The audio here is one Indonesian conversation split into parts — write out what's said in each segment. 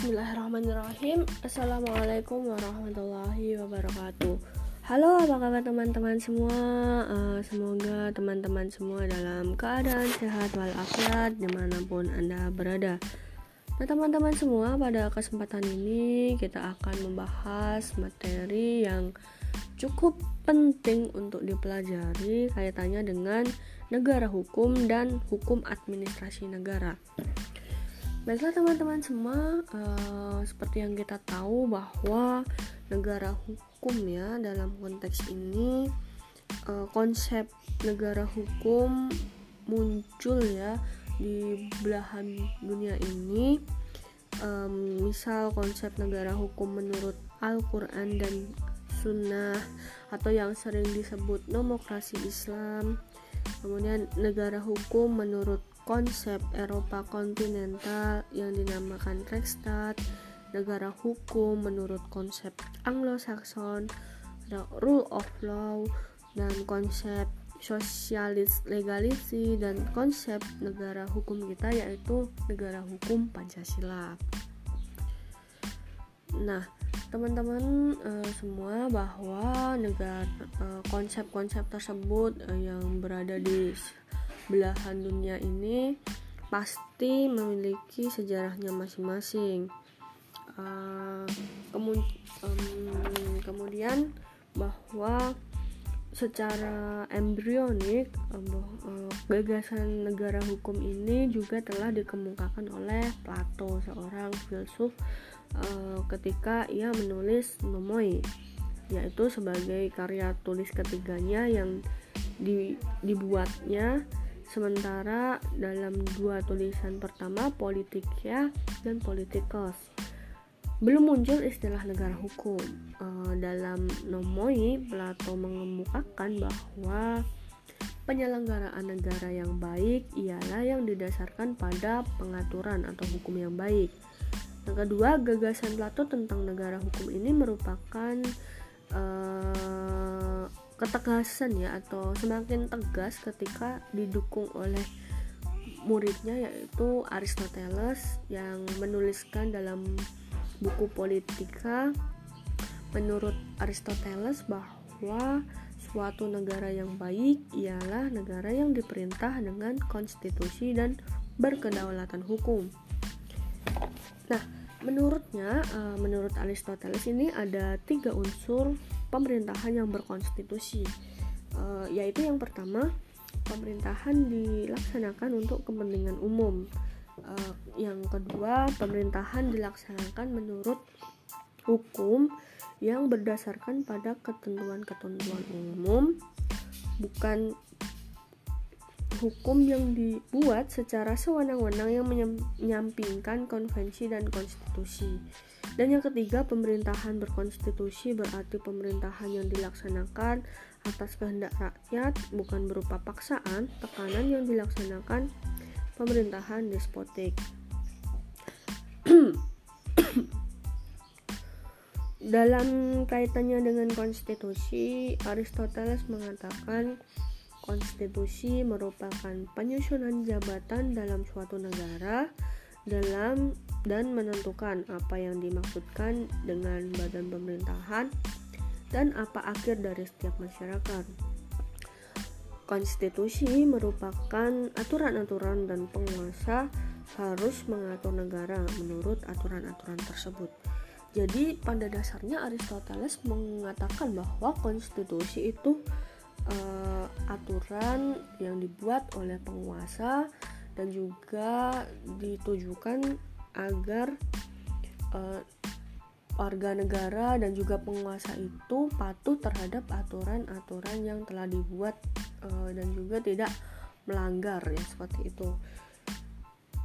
Bismillahirrahmanirrahim. Assalamualaikum warahmatullahi wabarakatuh. Halo apa kabar teman-teman semua? Uh, Semoga teman-teman semua dalam keadaan sehat walafiat Di mana pun anda berada. Nah teman-teman semua pada kesempatan ini Kita akan membahas materi yang cukup penting untuk dipelajari Kaitannya dengan negara hukum dan hukum administrasi negara Baiklah teman-teman semua, uh, seperti yang kita tahu bahwa negara hukum ya dalam konteks ini uh, konsep negara hukum muncul ya di belahan dunia ini. Um, misal konsep negara hukum menurut Al-Quran dan Sunnah atau yang sering disebut nomokrasi Islam. Kemudian negara hukum menurut konsep Eropa kontinental yang dinamakan Rechtsstaat, negara hukum menurut konsep Anglo-Saxon, rule of law, dan konsep sosialis legalisi dan konsep negara hukum kita yaitu negara hukum Pancasila. Nah, teman-teman uh, semua bahwa negara uh, konsep-konsep tersebut uh, yang berada di belahan dunia ini pasti memiliki sejarahnya masing-masing. Uh, kemu um, kemudian bahwa secara embrionik gagasan negara hukum ini juga telah dikemukakan oleh Plato seorang filsuf uh, ketika ia menulis Nomoi yaitu sebagai karya tulis ketiganya yang di, dibuatnya Sementara dalam dua tulisan pertama Politika dan Politikos belum muncul istilah negara hukum. Uh, dalam Nomoi, Plato mengemukakan bahwa penyelenggaraan negara yang baik ialah yang didasarkan pada pengaturan atau hukum yang baik. Yang kedua, gagasan Plato tentang negara hukum ini merupakan uh, ketegasan ya atau semakin tegas ketika didukung oleh muridnya yaitu Aristoteles yang menuliskan dalam buku Politika menurut Aristoteles bahwa suatu negara yang baik ialah negara yang diperintah dengan konstitusi dan berkedaulatan hukum. Menurutnya, eh, menurut Aristoteles ini ada tiga unsur pemerintahan yang berkonstitusi. Uh, yaitu yang pertama pemerintahan dilaksanakan untuk kepentingan umum. Uh, yang kedua pemerintahan dilaksanakan menurut hukum yang berdasarkan pada ketentuan-ketentuan umum bukan hukum yang dibuat secara sewenang-wenang yang menyampingkan konvensi dan konstitusi. Dan yang ketiga, pemerintahan berkonstitusi berarti pemerintahan yang dilaksanakan atas kehendak rakyat, bukan berupa paksaan, tekanan yang dilaksanakan pemerintahan despotik. Dalam kaitannya dengan konstitusi, Aristoteles mengatakan konstitusi merupakan penyusunan jabatan dalam suatu negara dalam dan menentukan apa yang dimaksudkan dengan badan pemerintahan dan apa akhir dari setiap masyarakat. Konstitusi merupakan aturan-aturan dan penguasa harus mengatur negara menurut aturan-aturan tersebut. Jadi pada dasarnya Aristoteles mengatakan bahwa konstitusi itu uh, aturan yang dibuat oleh penguasa dan juga ditujukan agar uh, warga negara dan juga penguasa itu patuh terhadap aturan-aturan yang telah dibuat uh, dan juga tidak melanggar ya seperti itu.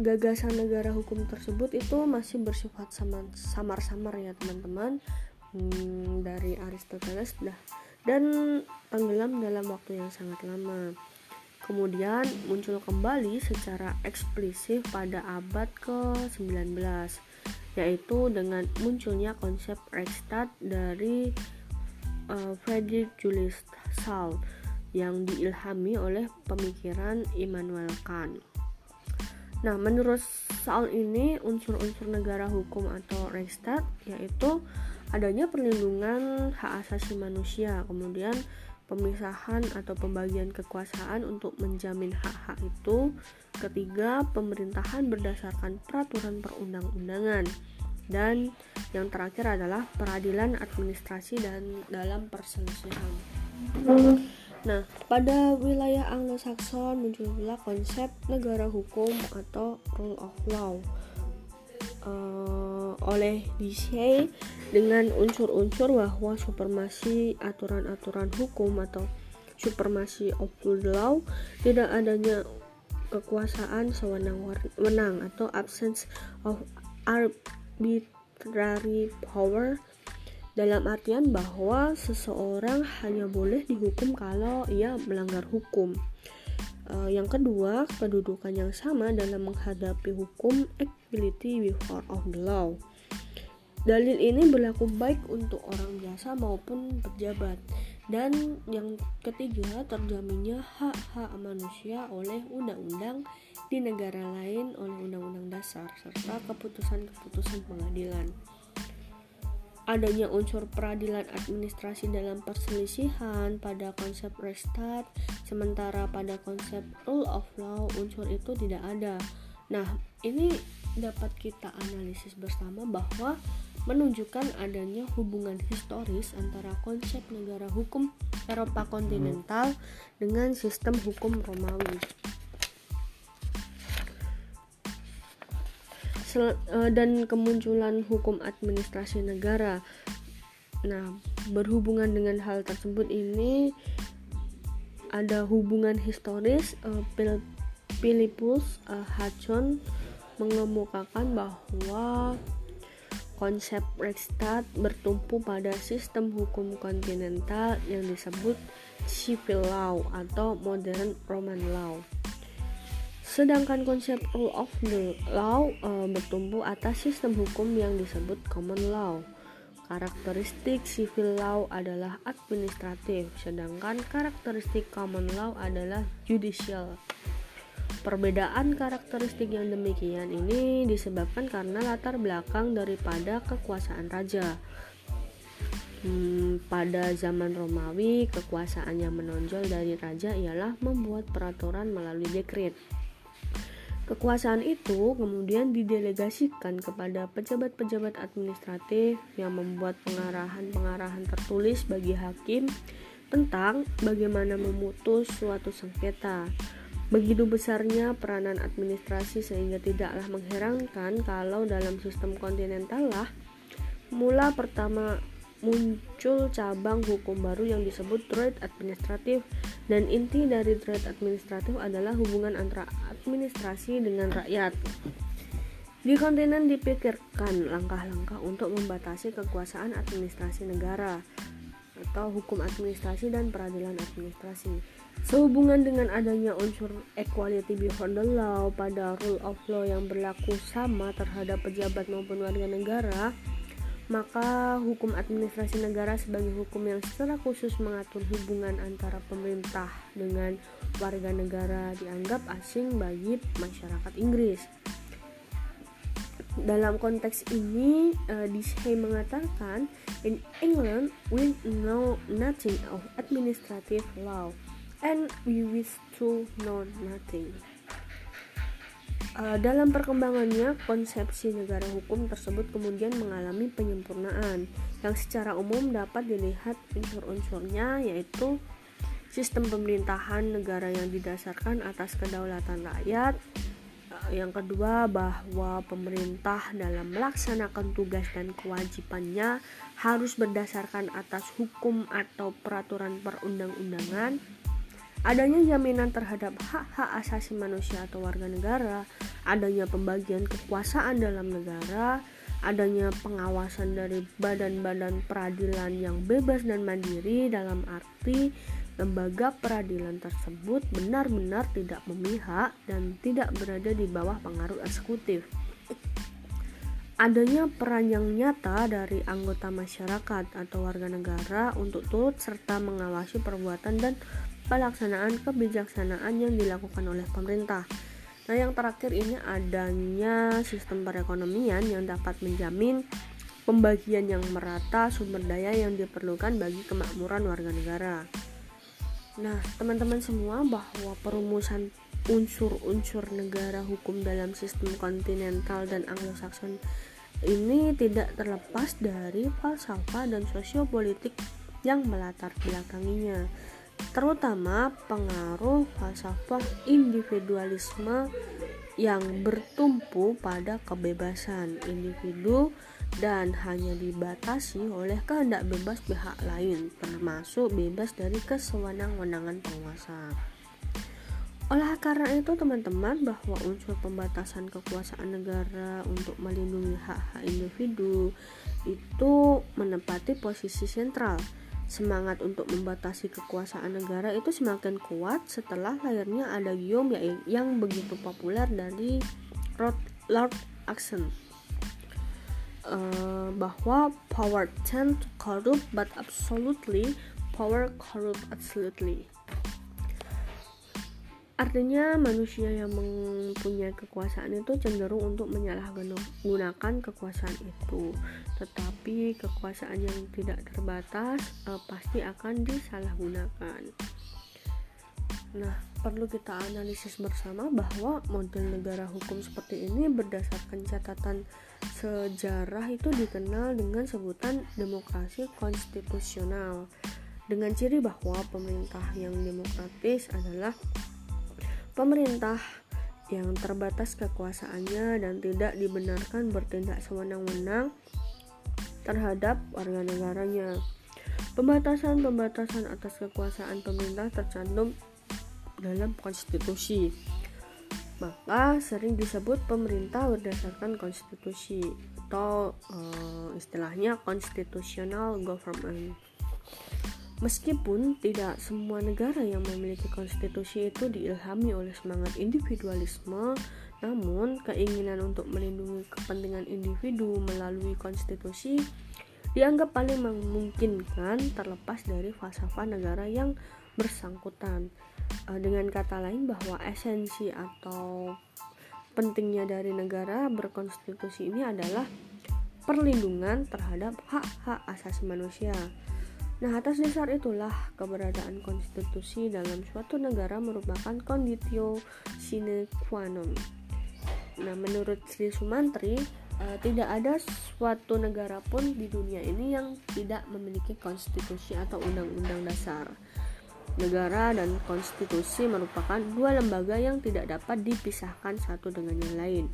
Gagasan negara hukum tersebut itu masih bersifat samar-samar ya teman-teman hmm, dari Aristoteles dah dan tenggelam dalam waktu yang sangat lama. Kemudian muncul kembali secara eksplisit pada abad ke-19 yaitu dengan munculnya konsep Reichstag dari uh, Friedrich Julius Saul yang diilhami oleh pemikiran Immanuel Kant. Nah, menurut soal ini unsur-unsur negara hukum atau Rechtsstaat yaitu adanya perlindungan hak asasi manusia, kemudian pemisahan atau pembagian kekuasaan untuk menjamin hak-hak itu. Ketiga, pemerintahan berdasarkan peraturan perundang-undangan. Dan yang terakhir adalah peradilan administrasi dan dalam perselisihan. Nah, pada wilayah Anglo-Saxon muncullah konsep negara hukum atau rule of law uh, oleh DC dengan unsur-unsur bahwa supremasi aturan-aturan hukum atau supremasi of the law tidak adanya kekuasaan sewenang-wenang atau absence of arbitrary power dalam artian bahwa seseorang hanya boleh dihukum kalau ia melanggar hukum. Uh, yang kedua, kedudukan yang sama dalam menghadapi hukum equality before of the law. Dalil ini berlaku baik untuk orang biasa maupun pejabat. Dan yang ketiga, terjaminnya hak-hak manusia oleh undang-undang di negara lain oleh undang-undang dasar serta keputusan-keputusan pengadilan adanya unsur peradilan administrasi dalam perselisihan pada konsep restart sementara pada konsep rule of law unsur itu tidak ada nah ini dapat kita analisis bersama bahwa menunjukkan adanya hubungan historis antara konsep negara hukum Eropa kontinental dengan sistem hukum Romawi. Eh, dan kemunculan hukum administrasi negara. Nah, berhubungan dengan hal tersebut ini ada hubungan historis uh, uh, Hudson mengemukakan bahwa konsep Rechtsstaat bertumpu pada sistem hukum kontinental yang disebut civil law atau modern Roman law. Sedangkan konsep rule of the law e, bertumbuh atas sistem hukum yang disebut common law. Karakteristik civil law adalah administratif, sedangkan karakteristik common law adalah judicial. Perbedaan karakteristik yang demikian ini disebabkan karena latar belakang daripada kekuasaan raja. Hmm, pada zaman Romawi, kekuasaan yang menonjol dari raja ialah membuat peraturan melalui dekret. Kekuasaan itu kemudian didelegasikan kepada pejabat-pejabat administratif yang membuat pengarahan-pengarahan tertulis bagi hakim tentang bagaimana memutus suatu sengketa. Begitu besarnya peranan administrasi sehingga tidaklah mengherankan kalau dalam sistem kontinental lah mula pertama muncul cabang hukum baru yang disebut trade administratif dan inti dari trade administratif adalah hubungan antara administrasi dengan rakyat. Di kontinen dipikirkan langkah-langkah untuk membatasi kekuasaan administrasi negara atau hukum administrasi dan peradilan administrasi. Sehubungan dengan adanya unsur equality before the law pada rule of law yang berlaku sama terhadap pejabat maupun warga negara, maka hukum administrasi negara sebagai hukum yang secara khusus mengatur hubungan antara pemerintah dengan warga negara dianggap asing bagi masyarakat Inggris. Dalam konteks ini, uh, Disney mengatakan, in England we know nothing of administrative law and we wish to know nothing. Uh, dalam perkembangannya, konsepsi negara hukum tersebut kemudian mengalami penyempurnaan yang secara umum dapat dilihat unsur-unsurnya yaitu sistem pemerintahan negara yang didasarkan atas kedaulatan rakyat. Uh, yang kedua, bahwa pemerintah dalam melaksanakan tugas dan kewajibannya harus berdasarkan atas hukum atau peraturan perundang-undangan adanya jaminan terhadap hak-hak asasi manusia atau warga negara, adanya pembagian kekuasaan dalam negara, adanya pengawasan dari badan-badan peradilan yang bebas dan mandiri dalam arti lembaga peradilan tersebut benar-benar tidak memihak dan tidak berada di bawah pengaruh eksekutif. Adanya peran yang nyata dari anggota masyarakat atau warga negara untuk turut serta mengawasi perbuatan dan pelaksanaan kebijaksanaan yang dilakukan oleh pemerintah. Nah, yang terakhir ini adanya sistem perekonomian yang dapat menjamin pembagian yang merata sumber daya yang diperlukan bagi kemakmuran warga negara. Nah, teman-teman semua bahwa perumusan unsur-unsur negara hukum dalam sistem kontinental dan Anglo-Saxon ini tidak terlepas dari falsafah dan sosiopolitik yang melatar belakanginya, terutama pengaruh falsafah individualisme yang bertumpu pada kebebasan individu dan hanya dibatasi oleh kehendak bebas pihak lain, termasuk bebas dari kesewenang-wenangan penguasa. Oleh karena itu, teman-teman, bahwa unsur pembatasan kekuasaan negara untuk melindungi hak-hak individu itu menempati posisi sentral. Semangat untuk membatasi kekuasaan negara itu semakin kuat setelah lahirnya ada gium yang begitu populer dari Lord Acton uh, bahwa power tend to corrupt but absolutely power corrupt absolutely artinya manusia yang mempunyai kekuasaan itu cenderung untuk menyalahgunakan kekuasaan itu. Tetapi kekuasaan yang tidak terbatas uh, pasti akan disalahgunakan. Nah perlu kita analisis bersama bahwa model negara hukum seperti ini berdasarkan catatan sejarah itu dikenal dengan sebutan demokrasi konstitusional. Dengan ciri bahwa pemerintah yang demokratis adalah pemerintah yang terbatas kekuasaannya dan tidak dibenarkan bertindak sewenang-wenang terhadap warga negaranya. Pembatasan-pembatasan atas kekuasaan pemerintah tercantum dalam konstitusi. Maka sering disebut pemerintah berdasarkan konstitusi atau uh, istilahnya constitutional government. Meskipun tidak semua negara yang memiliki konstitusi itu diilhami oleh semangat individualisme, namun keinginan untuk melindungi kepentingan individu melalui konstitusi dianggap paling memungkinkan terlepas dari falsafah negara yang bersangkutan. Uh, dengan kata lain bahwa esensi atau pentingnya dari negara berkonstitusi ini adalah perlindungan terhadap hak-hak asasi manusia. Nah, atas dasar itulah keberadaan konstitusi dalam suatu negara merupakan conditio sine qua non. Nah, menurut Sri Sumantri, uh, tidak ada suatu negara pun di dunia ini yang tidak memiliki konstitusi atau undang-undang dasar. Negara dan konstitusi merupakan dua lembaga yang tidak dapat dipisahkan satu dengan yang lain.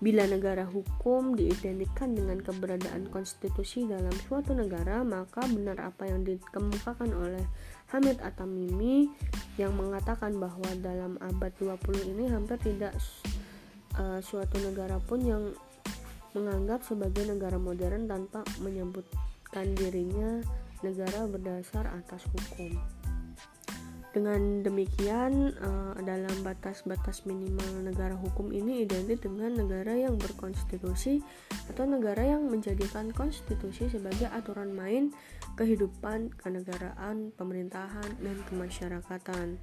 Bila negara hukum diidentikan dengan keberadaan konstitusi dalam suatu negara, maka benar apa yang dikemukakan oleh Hamid Atamimi yang mengatakan bahwa dalam abad 20 ini hampir tidak uh, suatu negara pun yang menganggap sebagai negara modern tanpa menyebutkan dirinya negara berdasar atas hukum. Dengan demikian, uh, dalam batas-batas minimal negara hukum ini identik dengan negara yang berkonstitusi atau negara yang menjadikan konstitusi sebagai aturan main kehidupan kenegaraan, pemerintahan, dan kemasyarakatan.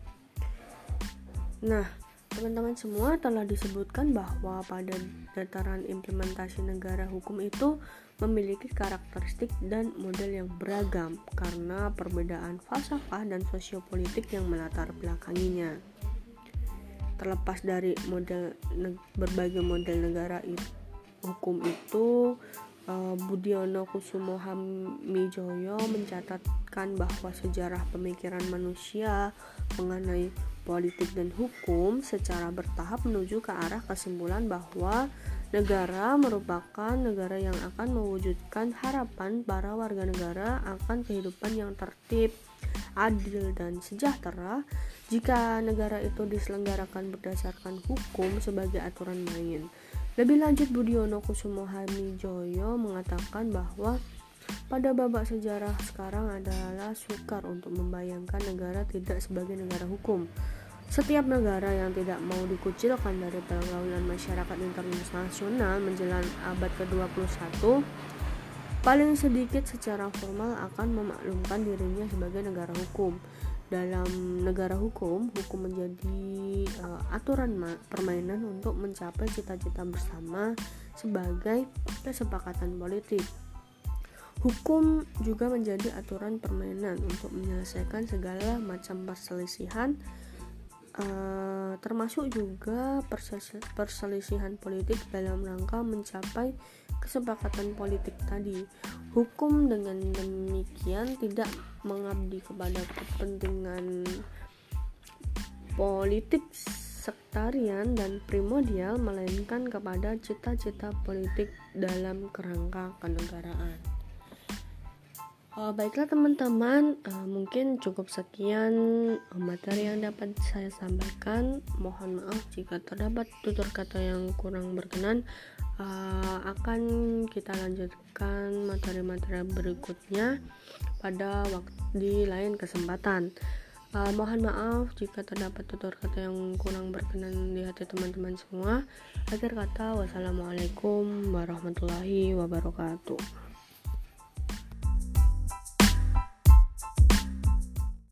Nah, teman-teman semua telah disebutkan bahwa pada dataran implementasi negara hukum itu memiliki karakteristik dan model yang beragam karena perbedaan falsafah dan sosiopolitik yang melatar belakanginya. Terlepas dari model berbagai model negara hukum itu, uh, Budiono Kusumo Hamijoyo mencatatkan bahwa sejarah pemikiran manusia mengenai politik dan hukum secara bertahap menuju ke arah kesimpulan bahwa Negara merupakan negara yang akan mewujudkan harapan para warga negara akan kehidupan yang tertib, adil, dan sejahtera jika negara itu diselenggarakan berdasarkan hukum sebagai aturan main. Lebih lanjut Budiono Kusumo Hamijoyo mengatakan bahwa pada babak sejarah sekarang adalah sukar untuk membayangkan negara tidak sebagai negara hukum setiap negara yang tidak mau dikucilkan dari pergaulan masyarakat internasional menjelang abad ke-21 paling sedikit secara formal akan memaklumkan dirinya sebagai negara hukum. Dalam negara hukum, hukum menjadi uh, aturan permainan untuk mencapai cita-cita bersama sebagai kesepakatan politik. Hukum juga menjadi aturan permainan untuk menyelesaikan segala macam perselisihan uh, termasuk juga perselisihan politik dalam rangka mencapai kesepakatan politik tadi. Hukum dengan demikian tidak mengabdi kepada kepentingan politik sektarian dan primordial melainkan kepada cita-cita politik dalam kerangka kenegaraan. Uh, baiklah teman-teman, uh, mungkin cukup sekian uh, materi yang dapat saya sampaikan. Mohon maaf jika terdapat tutur kata yang kurang berkenan. Uh, akan kita lanjutkan materi-materi berikutnya pada waktu di lain kesempatan. Uh, mohon maaf jika terdapat tutur kata yang kurang berkenan di hati teman-teman semua. Akhir kata, wassalamualaikum warahmatullahi wabarakatuh.